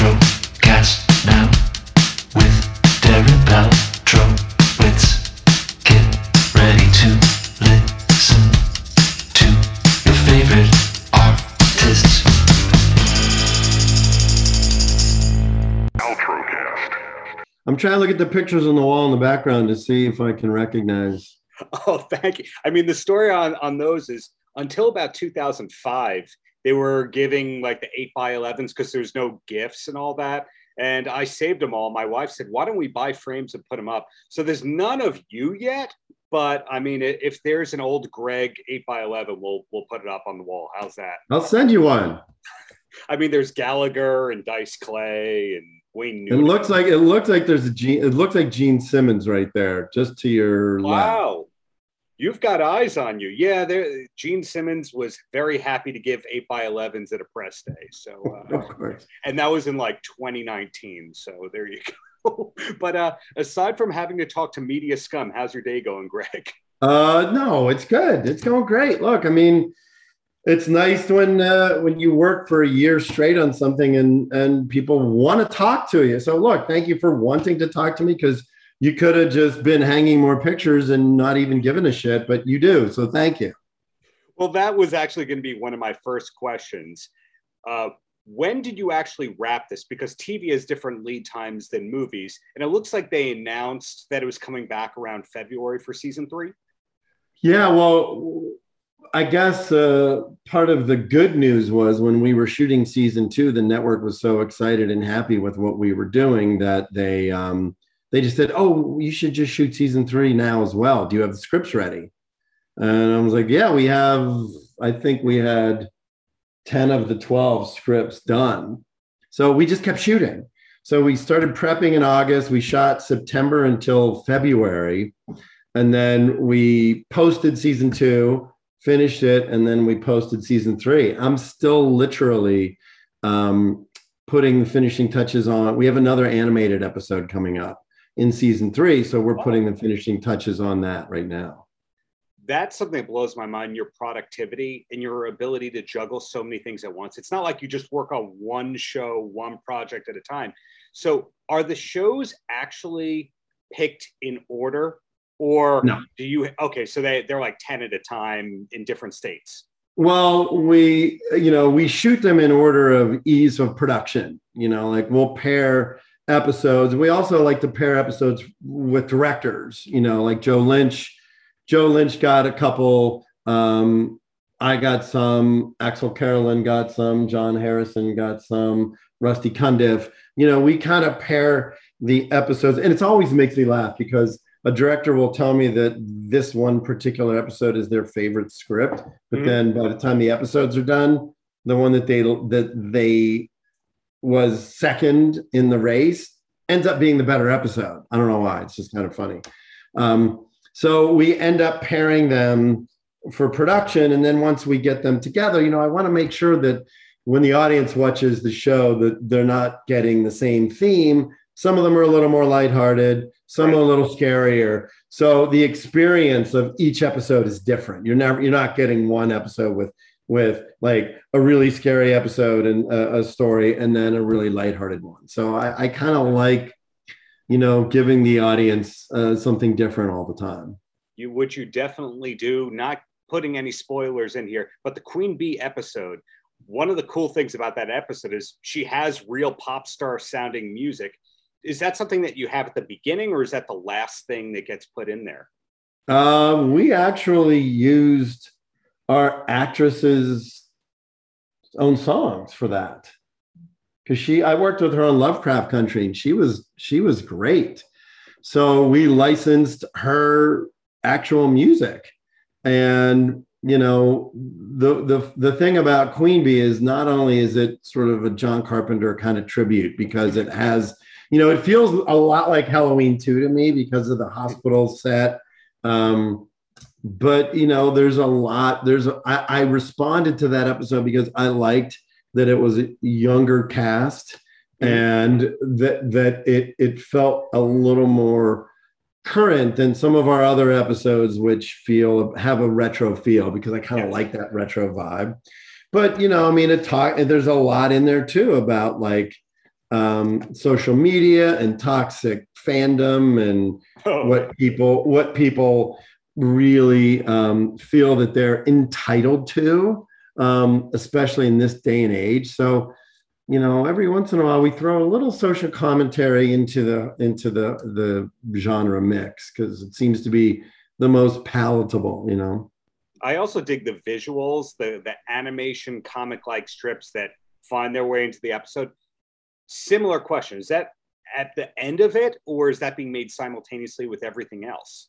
Paltrow now with Darren Paltrowitz. Get ready to listen to your favorite artists. I'm trying to look at the pictures on the wall in the background to see if I can recognize. Oh, thank you. I mean, the story on on those is until about 2005, they were giving like the eight by 11s because there's no gifts and all that. And I saved them all. My wife said, "Why don't we buy frames and put them up?" So there's none of you yet, but I mean, if there's an old Greg eight by 11, we'll we'll put it up on the wall. How's that? I'll send you one. I mean, there's Gallagher and Dice Clay and Wayne It looks like it looks like there's a Gene. It looks like Gene Simmons right there, just to your left. You've got eyes on you. Yeah, there Gene Simmons was very happy to give 8 by 11s at a press day. So uh, Of course. and that was in like 2019. So there you go. but uh aside from having to talk to media scum, how's your day going, Greg? Uh, no, it's good. It's going great. Look, I mean, it's nice when uh, when you work for a year straight on something and and people want to talk to you. So look, thank you for wanting to talk to me because you could have just been hanging more pictures and not even given a shit, but you do. So thank you. Well, that was actually going to be one of my first questions. Uh, when did you actually wrap this? Because TV has different lead times than movies, and it looks like they announced that it was coming back around February for season three. Yeah, well, I guess uh, part of the good news was when we were shooting season two, the network was so excited and happy with what we were doing that they um, they just said, "Oh, you should just shoot season three now as well. Do you have the scripts ready?" And I was like, "Yeah, we have. I think we had ten of the twelve scripts done." So we just kept shooting. So we started prepping in August. We shot September until February and then we posted season two finished it and then we posted season three i'm still literally um, putting the finishing touches on we have another animated episode coming up in season three so we're putting the finishing touches on that right now That's something that blows my mind your productivity and your ability to juggle so many things at once. It's not like you just work on one show, one project at a time. So, are the shows actually picked in order? Or No. do you okay? So they, they're like 10 at a time in different states. Well, we, you know, we shoot them in order of ease of production. You know, like we'll pair episodes. We also like to pair episodes with directors, you know, like Joe Lynch. Joe Lynch got a couple. Um, I got some. Axelle Carolyn got some. John Harrison got some. Rusty Cundieff. You know, we kind of pair the episodes, and it always makes me laugh because a director will tell me that this one particular episode is their favorite script but Mhm. then by the time the episodes are done the one that they that they was second in the race ends up being the better episode. I don't know why. It's just kind of funny. Um, so we end up pairing them for production. And then once we get them together you know i want to make sure that when the audience watches the show that they're not getting the same theme. Some of them are a little more lighthearted. Some are a little scarier. So the experience of each episode is different. You're never you're not getting one episode with with like a really scary episode and a, a story and then a really lighthearted one so i, I kind of like you know giving the audience uh, something different all the time You which you definitely do, not putting any spoilers in here, but the Queen Bee episode. One of the cool things about that episode is she has real pop star sounding music. Is that something that you have at the beginning, or is that the last thing that gets put in there? Uh, we actually used our actress's own songs for that. Because she i worked with her on lovecraft country and she was she was great. So we licensed her actual music. And you know the the the thing about queen bee is not only is it sort of a john carpenter kind of tribute because it has you know it feels a lot like halloween 2 to me because of the hospital set. Um but you know there's a lot there's a, I, I responded to that episode because i liked that it was a younger cast and that that it it felt a little more current than some of our other episodes which feel have a retro feel because i kind of Yes. like that retro vibe but you know i mean it talk there's a lot in there too about like um, social media and toxic fandom and Oh, what people what people really um, feel that they're entitled to, um, especially in this day and age. So, you know, every once in a while we throw a little social commentary into the into the the genre mix because it seems to be the most palatable. You know. I also dig the visuals, the the animation comic like strips that find their way into the episode. Similar question: Is that at the end of it, or is that being made simultaneously with everything else?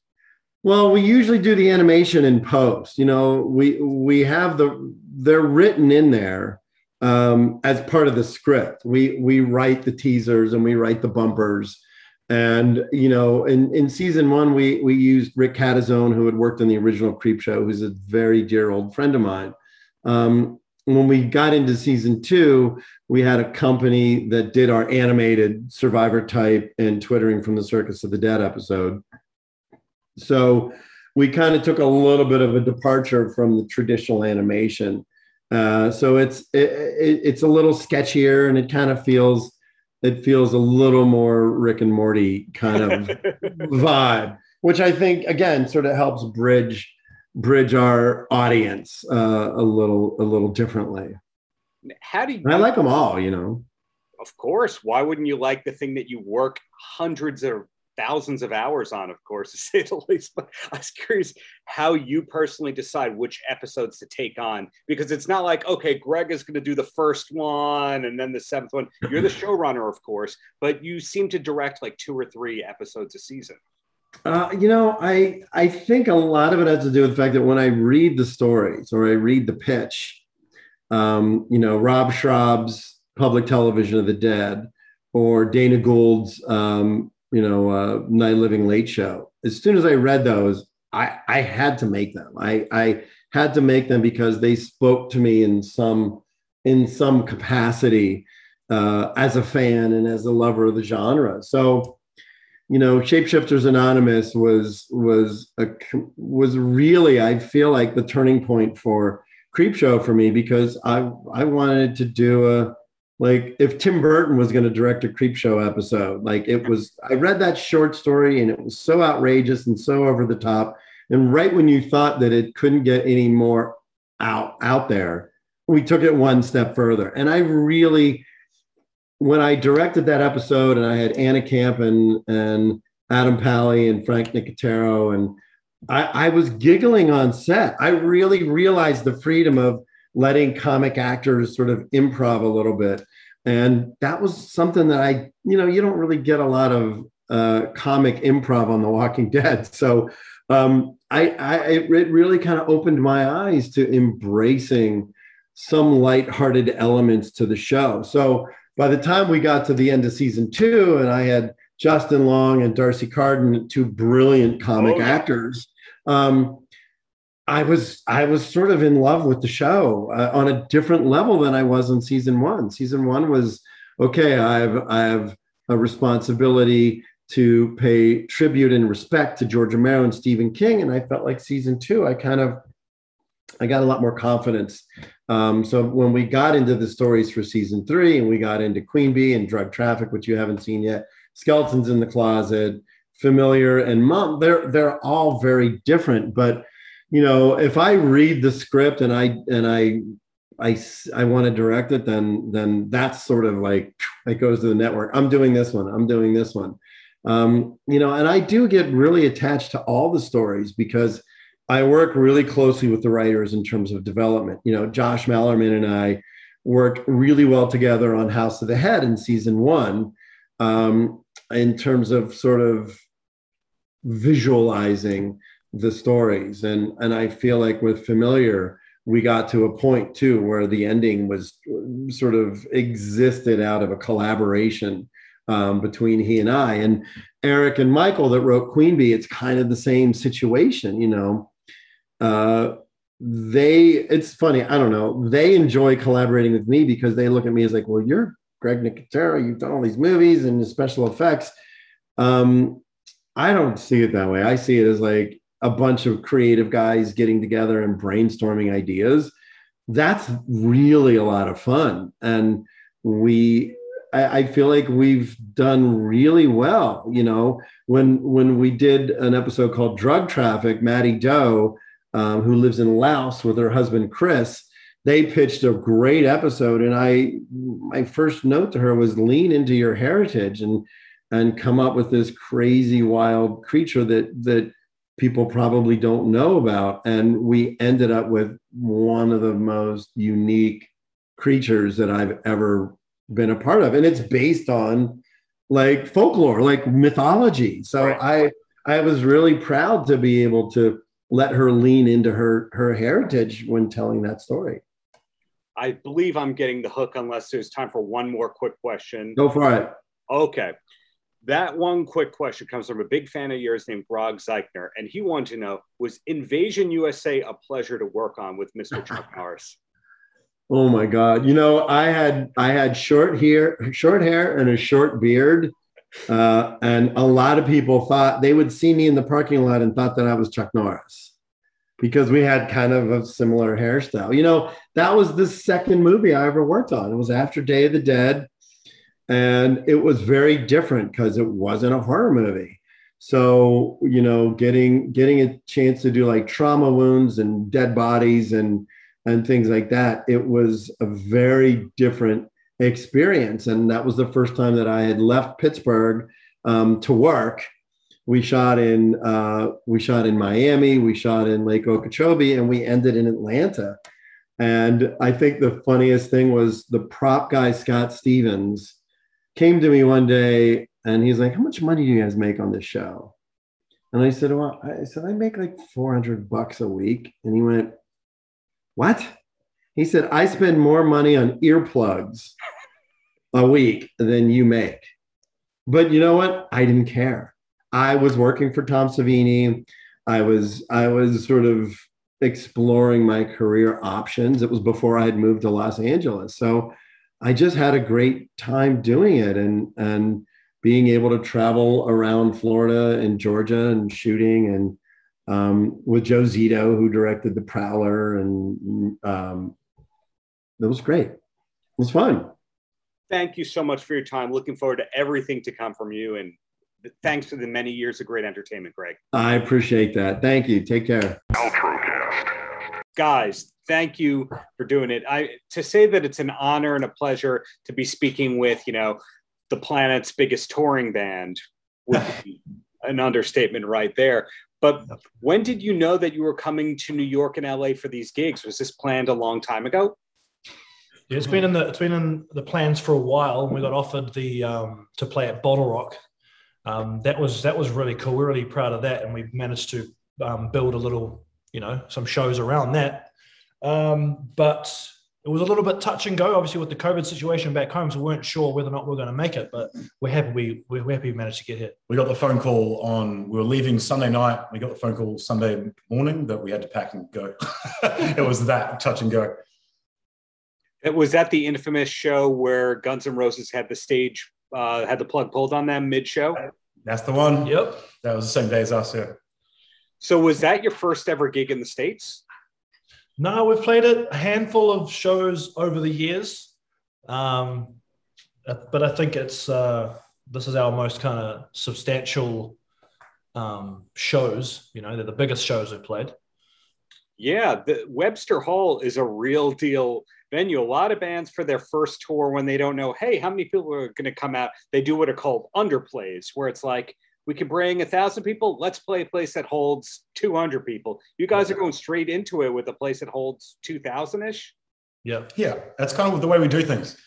Well, we usually do the animation in post. You know, we we have the they're written in there um, as part of the script. We we write the teasers and we write the bumpers. And you know, in, in season one, we we used Rick Catizone, who had worked on the original Creepshow, who's a very dear old friend of mine. Um, when we got into season two, we had a company that did our animated Survivor type and Twittering from the Circus of the Dead episode. So we kind of took a little bit of a departure from the traditional animation. Uh, so it's it, it, it's a little sketchier and it kind of feels it feels a little more Rick and Morty kind of vibe, which I think again sort of helps bridge bridge our audience uh, a little a little differently. How do you? And I like them all, you know. Of course. Why wouldn't you like the thing that you work hundreds of thousands of hours on, of course, to say the least? But I was curious how you personally decide which episodes to take on because it's not like, okay, Greg is going to do the first one and then the seventh one. You're the showrunner, of course, but you seem to direct like two or three episodes a season. Uh, you know, I I think a lot of it has to do with the fact that when I read the stories or I read the pitch, um, you know, Rob Schrab's Public Television of the Dead or Dana Gould's, um, you know, uh, Night Living Late Show. As soon as I read those, I I had to make them. I I had to make them because they spoke to me in some in some capacity uh, as a fan and as a lover of the genre. So you know shapeshifters anonymous was was a was really i feel like the turning point for Creepshow for me because i i wanted to do a like if tim burton was going to direct a Creepshow episode like it was i read that short story and it was so outrageous and so over the top and right when you thought that it couldn't get any more out out there we took it one step further and i really when I directed that episode and I had Anna Camp and, and Adam Pally and Frank Nicotero, and I, I, was giggling on set. I really realized the freedom of letting comic actors sort of improv a little bit. And that was something that I, you know, you don't really get a lot of uh, comic improv on The Walking Dead. So um, I, I, it really kind of opened my eyes to embracing some lighthearted elements to the show. So by the time we got to the end of season two, and I had Justin Long and D'Arcy Carden, two brilliant comic Oh, actors, um, I was I was sort of in love with the show uh, on a different level than I was in season one. Season one was okay. I have I have a responsibility to pay tribute and respect to George Romero and Stephen King, and I felt like season two, I kind of I got a lot more confidence. Um, so when we got into the stories for season three, and we got into Queen Bee and Drug Traffic, which you haven't seen yet, Skeletons in the Closet, Familiar, and Mom, they're they're all very different. But you know, if I read the script and I and I I, I want to direct it, then then that's sort of like it goes to the network. I'm doing this one. I'm doing this one. Um, you know, and I do get really attached to all the stories because I work really closely with the writers in terms of development. You know, Josh Malerman and I worked really well together on House of the Head in season one, um, in terms of sort of visualizing the stories. And and I feel like with Familiar, we got to a point too where the ending was sort of existed out of a collaboration um, between he and I. And Eric and Michael that wrote Queen Bee, it's kind of the same situation, you know. Uh, they, it's funny, I don't know, they enjoy collaborating with me because they look at me as like, well, you're Greg Nicotero, you've done all these movies and the special effects. Um, I don't see it that way. I see it as like a bunch of creative guys getting together and brainstorming ideas. That's really a lot of fun. And we I, I feel like we've done really well. You know, when when we did an episode called Drug Traffic, Mattie Do, um, who lives in Laos with her husband Chris, they pitched a great episode, and I my first note to her was lean into your heritage and and come up with this crazy wild creature that that people probably don't know about. And we ended up with one of the most unique creatures that I've ever been a part of. And it's based on like folklore, like mythology. So right. I I was really proud to be able to let her lean into her her heritage when telling that story. I believe I'm getting the hook unless there's time for one more quick question. Go for it. Okay. That one quick question comes from a big fan of yours named Grog Zeichner, and he wanted to know was Invasion USA a pleasure to work on with Mr. Chuck Norris? Oh my God! You know, I had I had short hair, short hair, and a short beard, uh, and a lot of people thought they would see me in the parking lot and thought that I was Chuck Norris because we had kind of a similar hairstyle. You know, that was the second movie I ever worked on. It was after Day of the Dead, and it was very different because it wasn't a horror movie. So you know, getting getting a chance to do like trauma wounds and dead bodies and and things like that. It was a very different experience. And that was the first time that I had left Pittsburgh um, to work. We shot in uh, we shot in Miami, we shot in Lake Okeechobee, and we ended in Atlanta. And I think the funniest thing was the prop guy Scott Stevens came to me one day and he's like, "How much money do you guys make on this show?" And I said, "Well, I said I make like 400 bucks a week." And he went, what? He said, I spend more money on earplugs a week than you make. But you know what? I didn't care. I was working for Tom Savini. I was I was sort of exploring my career options. It was before I had moved to Los Angeles. So I just had a great time doing it and and being able to travel around Florida and Georgia and shooting and um, with Joe Zito, who directed The Prowler, and um, it was great. It was fun. Thank you so much for your time. Looking forward to everything to come from you, and thanks for the many years of great entertainment, Greg. I appreciate that. Thank you. Take care. Guys, thank you for doing it. I to say that it's an honor and a pleasure to be speaking with you know the planet's biggest touring band would be an understatement right there. But when did you know that you were coming to New York and LA for these gigs? Was this planned a long time ago? Yeah, it's been in the it's been in the plans for a while. We got offered the um, to play at BottleRock. Um, that was that was really cool. We're really proud of that, and we managed to um, build a little, you know, some shows around that. Um, but it was a little bit touch and go, obviously with the COVID situation back home, so we weren't sure whether or not we are going to make it. But we're happy we we're happy we managed to get here. We got the phone call on we were leaving Sunday night. We got the phone call Sunday morning that we had to pack and go. it was that touch and go. It was that the infamous show where Guns N' Roses had the stage uh, had the plug pulled on them mid show. That's the one. Yep. That was the same day as us. Yeah. So was that your first ever gig in the states? No, we've played a handful of shows over the years, um, but I think it's uh, this is our most kind of substantial um, shows. You know, they're the biggest shows we've played. Yeah, the Webster Hall is a real deal venue. A lot of bands for their first tour, when they don't know, hey, how many people are going to come out, they do what are called underplays, where it's like we can bring a thousand people. Let's play a place that holds 200 people. You guys are going straight into it with a place that holds 2000 ish. Yeah. Yeah. That's kind of the way we do things.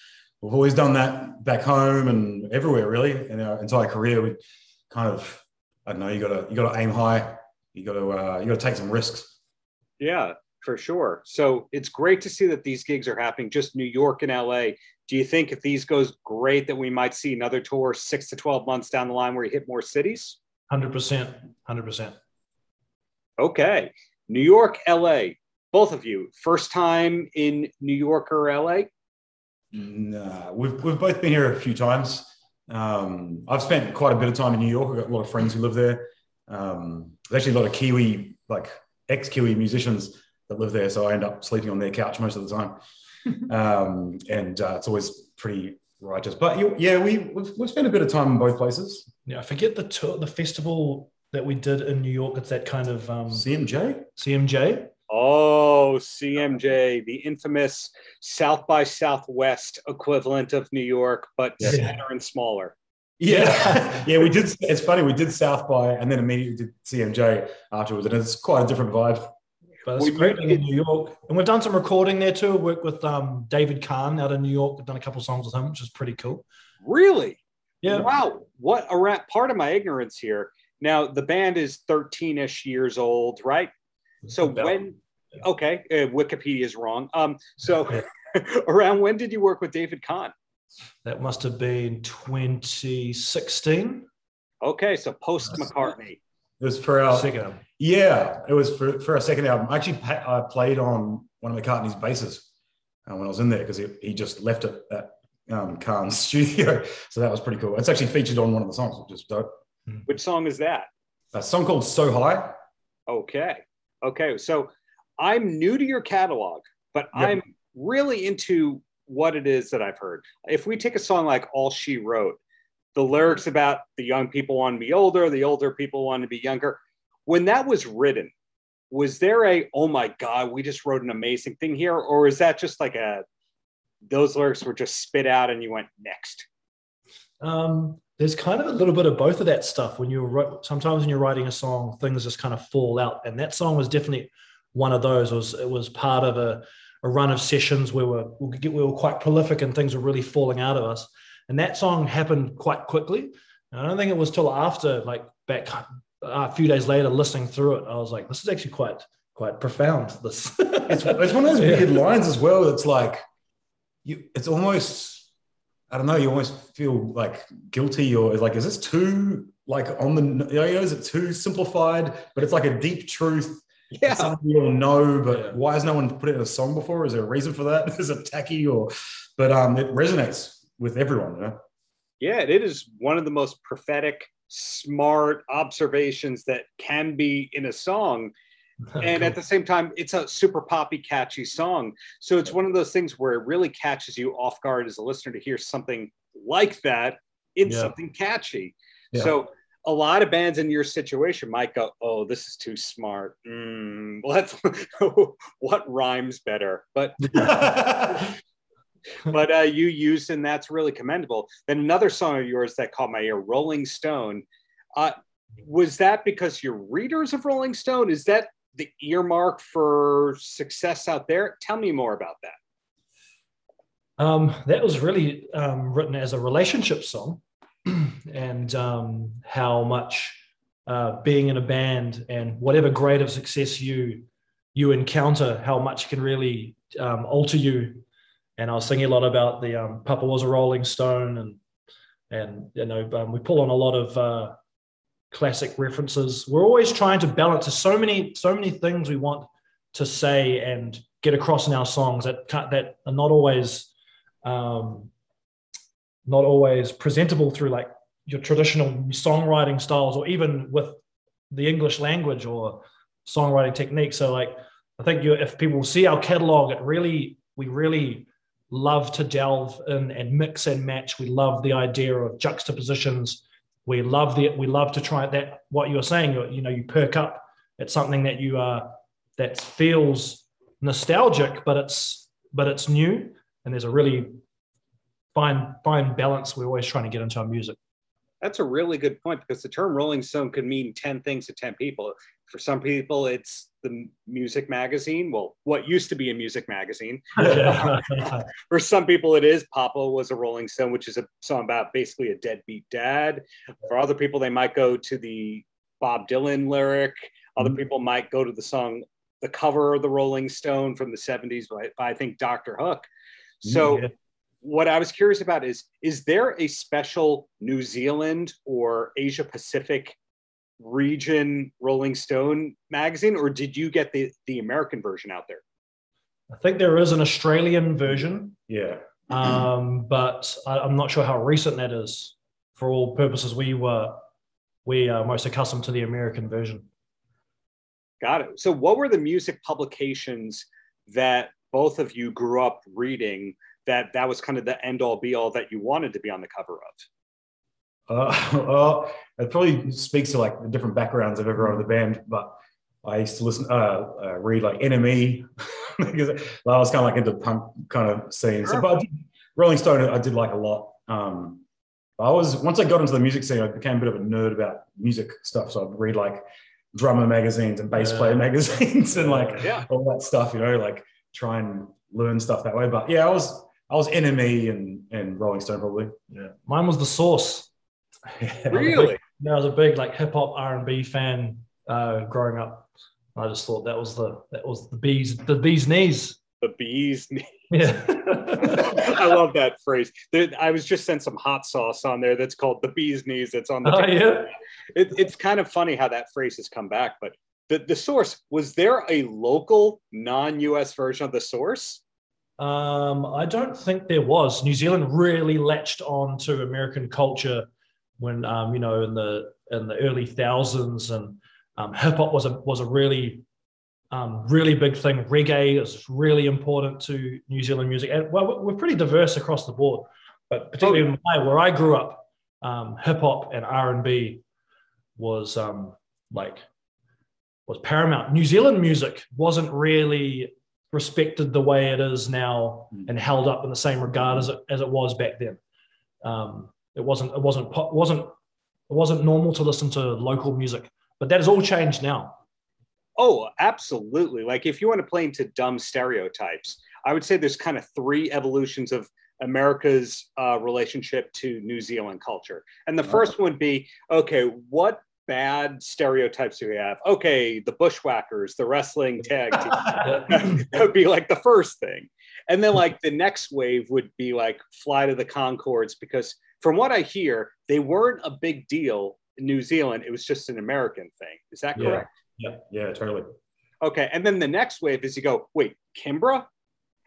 We've always done that back home and everywhere really in our entire career. We kind of, I don't know, you gotta, you gotta aim high. You gotta, uh, you gotta take some risks. Yeah, for sure. So it's great to see that these gigs are happening. Just New York and LA do you think if these goes great that we might see another tour six to 12 months down the line where you hit more cities? 100% 100% okay. New york la both of you first time in new york or la nah, we've, we've both been here a few times. Um, i've spent quite a bit of time in new york. I've got a lot of friends who live there. Um, there's actually a lot of kiwi like ex-kiwi musicians that live there so i end up sleeping on their couch most of the time um, and uh, it's always pretty righteous. But you, yeah, we we've, we've spent a bit of time in both places. Yeah, I forget the tour, the festival that we did in New York. It's that kind of um, CMJ. CMJ. Oh, CMJ, the infamous South by Southwest equivalent of New York, but Yeah. sadder and smaller. Yeah, yeah, we did. It's funny. We did South by, and then immediately did CMJ afterwards, and it's quite a different vibe. But it's Well, great being in New York, and we've done some recording there too. Worked with um, David Kahne out in New York. We've done a couple songs with him, which is pretty cool. Really? Yeah, Wow. What a rat. Part of my ignorance here. Now, the band is 13 ish years old, right? So About- when, okay, uh, Wikipedia is wrong. Um, so around when did you work with David Kahne? that must have been 2016. Okay, so post McCartney. It was for our Second. album. yeah, it was for, for our second album. I actually I played on one of McCartney's basses uh, when I was in there because he, he just left it at um, Kahne's studio, so that was pretty cool. It's actually featured on one of the songs, which is dope. Which song is that? A song called "So High." Okay. Okay. So I'm new to your catalog, but Yep. I'm really into what it is that I've heard. If we take a song like All She Wrote, the lyrics about the young people want to be older, the older people want to be younger. When that was written, was there a, oh my God, we just wrote an amazing thing here? Or is that just like a, those lyrics were just spit out and you went next? Um, there's kind of a little bit of both of that stuff when you're sometimes when you're writing a song, things just kind of fall out, and that song was definitely one of those. It was it was part of a, a run of sessions where we're, we we were quite prolific and things were really falling out of us, and that song happened quite quickly. And I don't think it was till after, like back a few days later, listening through it, I was like, this is actually quite quite profound. This It's, it's one of those Yeah. weird lines as well. It's like you. It's almost I don't know. You almost feel like guilty, or like, is this too like on the? You know, is it too simplified? But it's like a deep truth. that Some of you all know, but Yeah. why has no one put it in a song before? Is there a reason for that? Is it tacky or? But um, it resonates with everyone. You know? Yeah, it is one of the most prophetic, smart observations that can be in a song. and at the same time it's a super poppy catchy song so it's one of those things where it really catches you off guard as a listener to hear something like that in Yeah. something catchy Yeah. so a lot of bands in your situation might go oh this is too smart mm, let's what rhymes better but but uh, you used and that's really commendable. Then another song of yours that caught my ear rolling stone. Uh, was that because you're readers of rolling stone? Is that the earmark for success out there? Tell me more about that. Um, that was really um, written as a relationship song, and um, how much uh, being in a band and whatever grade of success you you encounter, how much can really um, alter you. And I was thinking a lot about the um, Papa was a Rolling Stone, and and you know um, we pull on a lot of uh, classic references. We're always trying to balance. There's so many so many things we want to say and get across in our songs that that are not always um, not always presentable through like your traditional songwriting styles or even with the English language or songwriting technique. So like I think you if people see our catalog, it really we really love to delve in and mix and match. We love the idea of juxtapositions. We love the we love to try that what you're saying, you, you know, you perk up. It's something that you uh that feels nostalgic, but it's but it's new and there's a really fine fine balance we're always trying to get into our music. That's a really good point because the term Rolling Stone could mean 10 things to 10 people. For some people, it's the music magazine. Well, what used to be a music magazine. For some people, it is Papa was a Rolling Stone, which is a song about basically a deadbeat dad. For other people, they might go to the Bob Dylan lyric. Other Mhm. people might go to the song, the cover of the Rolling Stone from the 70s by, by I think Dr. Hook. So, Yeah. What I was curious about is is there a special New Zealand or Asia Pacific region Rolling Stone magazine, or did you get the, the American version out there? I think there is an Australian version, Yeah. um, but I, I'm not sure how recent that is. For all purposes, we were we are most accustomed to the American version. Got it. So, what were the music publications that both of you grew up reading that that was kind of the end all be all that you wanted to be on the cover of? Uh, well, it probably speaks to like the different backgrounds of everyone in the band, but I used to listen, uh, uh, read like NME because I was kind of like into punk kind of scene. So, but did, Rolling Stone, I did like a lot. Um, I was once I got into the music scene, I became a bit of a nerd about music stuff. So I'd read like drummer magazines and bass Yeah. player magazines and like Yeah. all that stuff. You know, like try and learn stuff that way. But yeah, I was I was NME and and Rolling Stone probably. Yeah. Mine was the source. Really? Yeah, I was a big like hip hop R and B fan uh, growing up. I just thought that was the that was the bees the bees knees. The bees. Knees. Yeah. I love that phrase. There, I was just sent some hot sauce on there that's called the bee's knees. That's on the. Oh yeah. it, it's kind of funny how that phrase has come back. But the, the source was there a local non-U.S. version of the source? Um, I don't think there was. New Zealand really latched on to American culture when um, you know in the in the early thousands, and um, hip hop was a was a really um, really big thing. Reggae is really important to New Zealand music, and well, we're- pretty diverse across the board. But particularly in my, where I grew up, um, hip hop and R and B was um, like was paramount. New Zealand music wasn't really respected the way it is now Mm. and held up in the same regard as it, as it was back then. Um, it wasn't it wasn't wasn't it wasn't normal to listen to local music, but that has all changed now. Oh, absolutely. Like if you want to play into dumb stereotypes, I would say there's kind of three evolutions of America's uh, relationship to New Zealand culture. And the first one would be okay, what bad stereotypes we have? Okay, the bushwhackers, the wrestling tag team. that would be like the first thing. And then like the next wave would be like Flight of the Conchords because from what I hear, they weren't a big deal in New Zealand. It was just an American thing. Is that Yeah. correct? Yeah, yeah, totally. Okay. And then the next wave is you go, wait, Kimbra?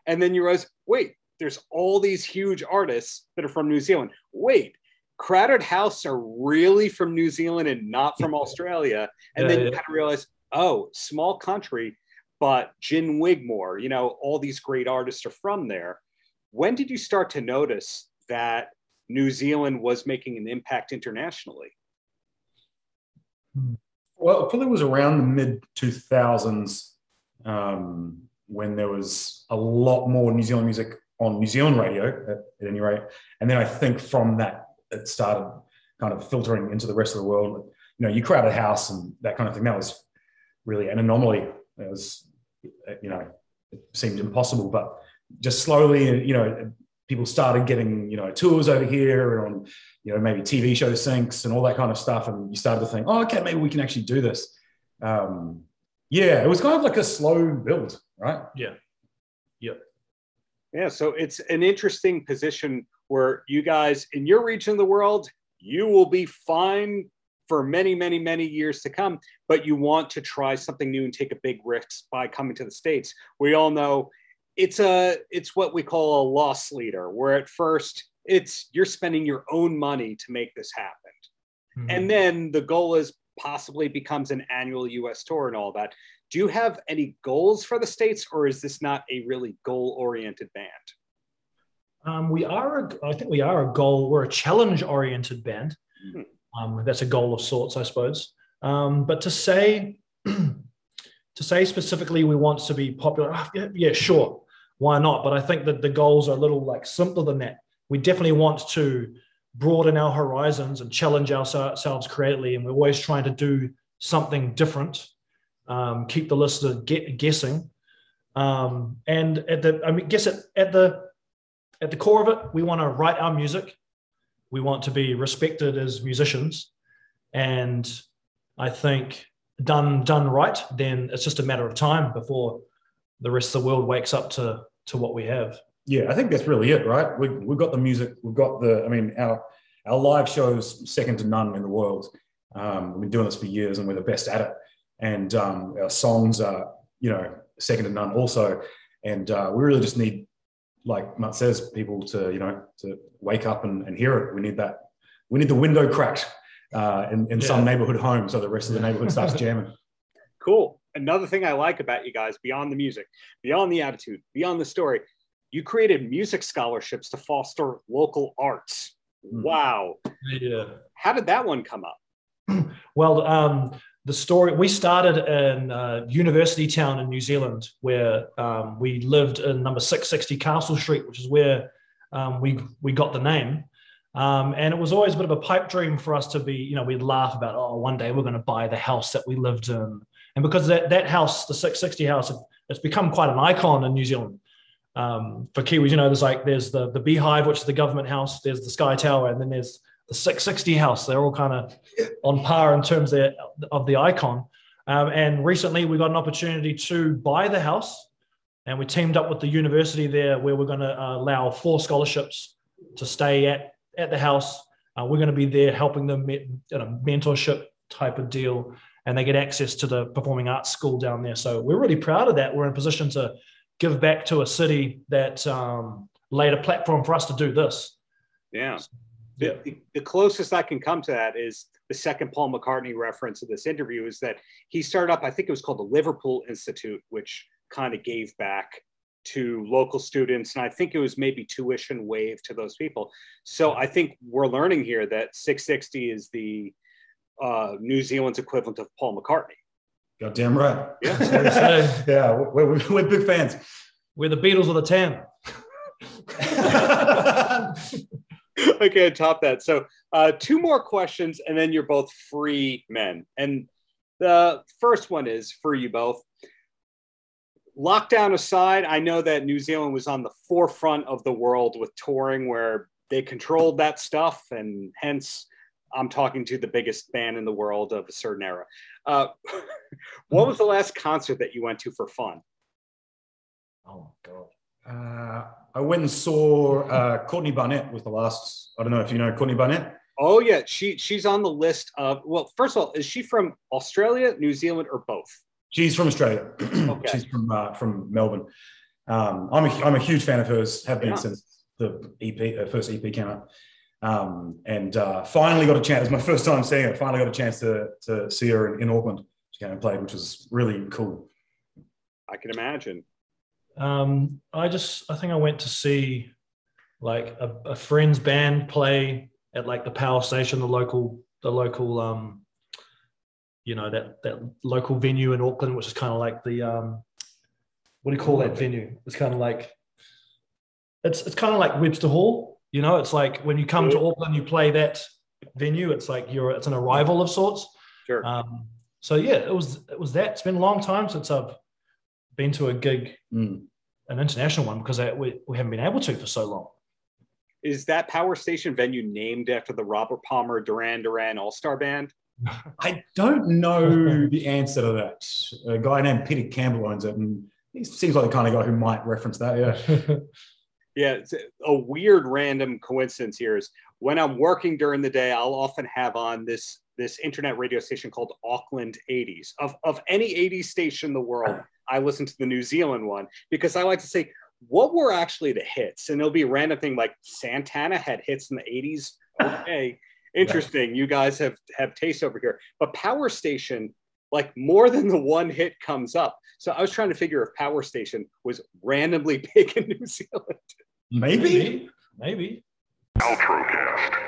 And then you realize, wait, there's all these huge artists that are from New Zealand. Wait, Crowded House are really from New Zealand and not from Australia. And Yeah, then you yeah. kind of realize, oh, small country, but Gin Wigmore, you know, all these great artists are from there. When did you start to notice that New Zealand was making an impact internationally? Well, it probably was around the mid 2000s um, when there was a lot more New Zealand music on New Zealand radio, at, at any rate. And then I think from that, it started kind of filtering into the rest of the world. You know, you crowded house and that kind of thing. That was really an anomaly. It was, you know, it seemed impossible, but just slowly, you know, people started getting, you know, tours over here and on, you know, maybe TV show syncs and all that kind of stuff. And you started to think, oh, okay, maybe we can actually do this. Um, yeah, it was kind of like a slow build, right? Yeah, Yep. Yeah. so it's an interesting position where you guys in your region of the world, you will be fine for many, many, many years to come, but you want to try something new and take a big risk by coming to the States. We all know it's a it's what we call a loss leader, where at first it's you're spending your own money to make this happen. Mhm. And then the goal is possibly becomes an annual US tour and all that. Do you have any goals for the States, or is this not a really goal oriented band? Um, we are, a, I think we are a goal, we're a challenge oriented band. Hmm. Um, that's a goal of sorts, I suppose. Um, but to say, to say specifically we want to be popular, ah, yeah, yeah, sure, why not? But I think that the goals are a little like simpler than that. We definitely want to broaden our horizons and challenge ourselves creatively, and we're always trying to do something different. Um, keep the listener get, guessing, um, and at the I mean, guess it at the at the core of it, we want to write our music. We want to be respected as musicians, and I think done done right, then it's just a matter of time before the rest of the world wakes up to to what we have. Yeah, I think that's really it, right? We, we've got the music, we've got the, I mean, our, our live shows second to none in the world. Um, we've been doing this for years and we're the best at it. And um, our songs are, you know, second to none also. And uh, we really just need, like Matt says, people to, you know, to wake up and, and hear it. We need that, we need the window cracked uh, in, in some neighborhood home so the rest of the neighborhood starts jamming. Cool. Another thing I like about you guys, beyond the music, beyond the attitude, beyond the story, you created music scholarships to foster local arts. Hmm. Wow. Yeah. How did that one come up? Well, um, the story we started in uh, University Town in New Zealand, where um, we lived in number 660 Castle Street, which is where um, we we got the name. Um, and it was always a bit of a pipe dream for us to be, you know, we'd laugh about, oh, one day we're going to buy the house that we lived in. And because that, that house, the 660 house, it's become quite an icon in New Zealand. Um, for Kiwis, you know, there's like, there's the, the Beehive, which is the government house, there's the Sky Tower, and then there's the 660 house. They're all kind of on par in terms of, of the icon. Um, and recently we got an opportunity to buy the house and we teamed up with the university there where we're going to uh, allow four scholarships to stay at, at the house. Uh, we're going to be there helping them, in a mentorship type of deal, and they get access to the performing arts school down there. So we're really proud of that. We're in a position to give back to a city that um, laid a platform for us to do this. Yeah. The, the, the closest I can come to that is the second Paul McCartney reference in this interview is that he started up, I think it was called the Liverpool Institute, which kind of gave back to local students. And I think it was maybe tuition waived to those people. So I think we're learning here that 660 is the uh, New Zealand's equivalent of Paul McCartney. God damn right. Yeah. yeah, we're, we're, we're big fans. We're the Beatles of the town. Can't top that. So, uh, two more questions, and then you're both free men. And the first one is for you both. Lockdown aside, I know that New Zealand was on the forefront of the world with touring, where they controlled that stuff, and hence I'm talking to the biggest band in the world of a certain era. Uh, what was the last concert that you went to for fun? Oh God. Uh, I went and saw uh, Courtney Barnett was the last. I don't know if you know Courtney Barnett. Oh yeah, she she's on the list of. Well, first of all, is she from Australia, New Zealand, or both? She's from Australia. Okay. She's from uh, from Melbourne. Um, I'm a, I'm a huge fan of hers. Have been Yeah. since the EP, her first EP came out. Um, and uh, finally got a chance. It was my first time seeing her. Finally got a chance to to see her in, in Auckland. She came and played, which was really cool. I can imagine. Um, I just, I think I went to see like a, a friend's band play at like the power station, the local, the local, um, you know, that, that local venue in Auckland, which is kind of like the, um, what do you call that venue? It's kind of like, it's, it's kind of like Webster Hall, you know, it's like when you come to Auckland, you play that venue, it's like you're, it's an arrival of sorts. Sure. Um, so yeah, it was, it was that. It's been a long time since I've been to a gig Mm. an international one because I, we, we haven't been able to for so long. Is that power station venue named after the Robert Palmer Duran Duran All Star Band? I don't know the answer to that. A guy named Peter Campbell owns it, and he seems like the kind of guy who might reference that. Yeah. Yeah, a- a weird random coincidence here is when I'm working during the day, I'll often have on this this internet radio station called Auckland 80s. Of of any 80s station in the world, I listen to the New Zealand one because I like to say what were actually the hits, and it'll be a random thing like Santana had hits in the 80s. Okay, interesting. You guys have have taste over here, but Power Station. Like more than the one hit comes up. So I was trying to figure if Power Station was randomly big in New Zealand. Maybe. Maybe. Outrocast.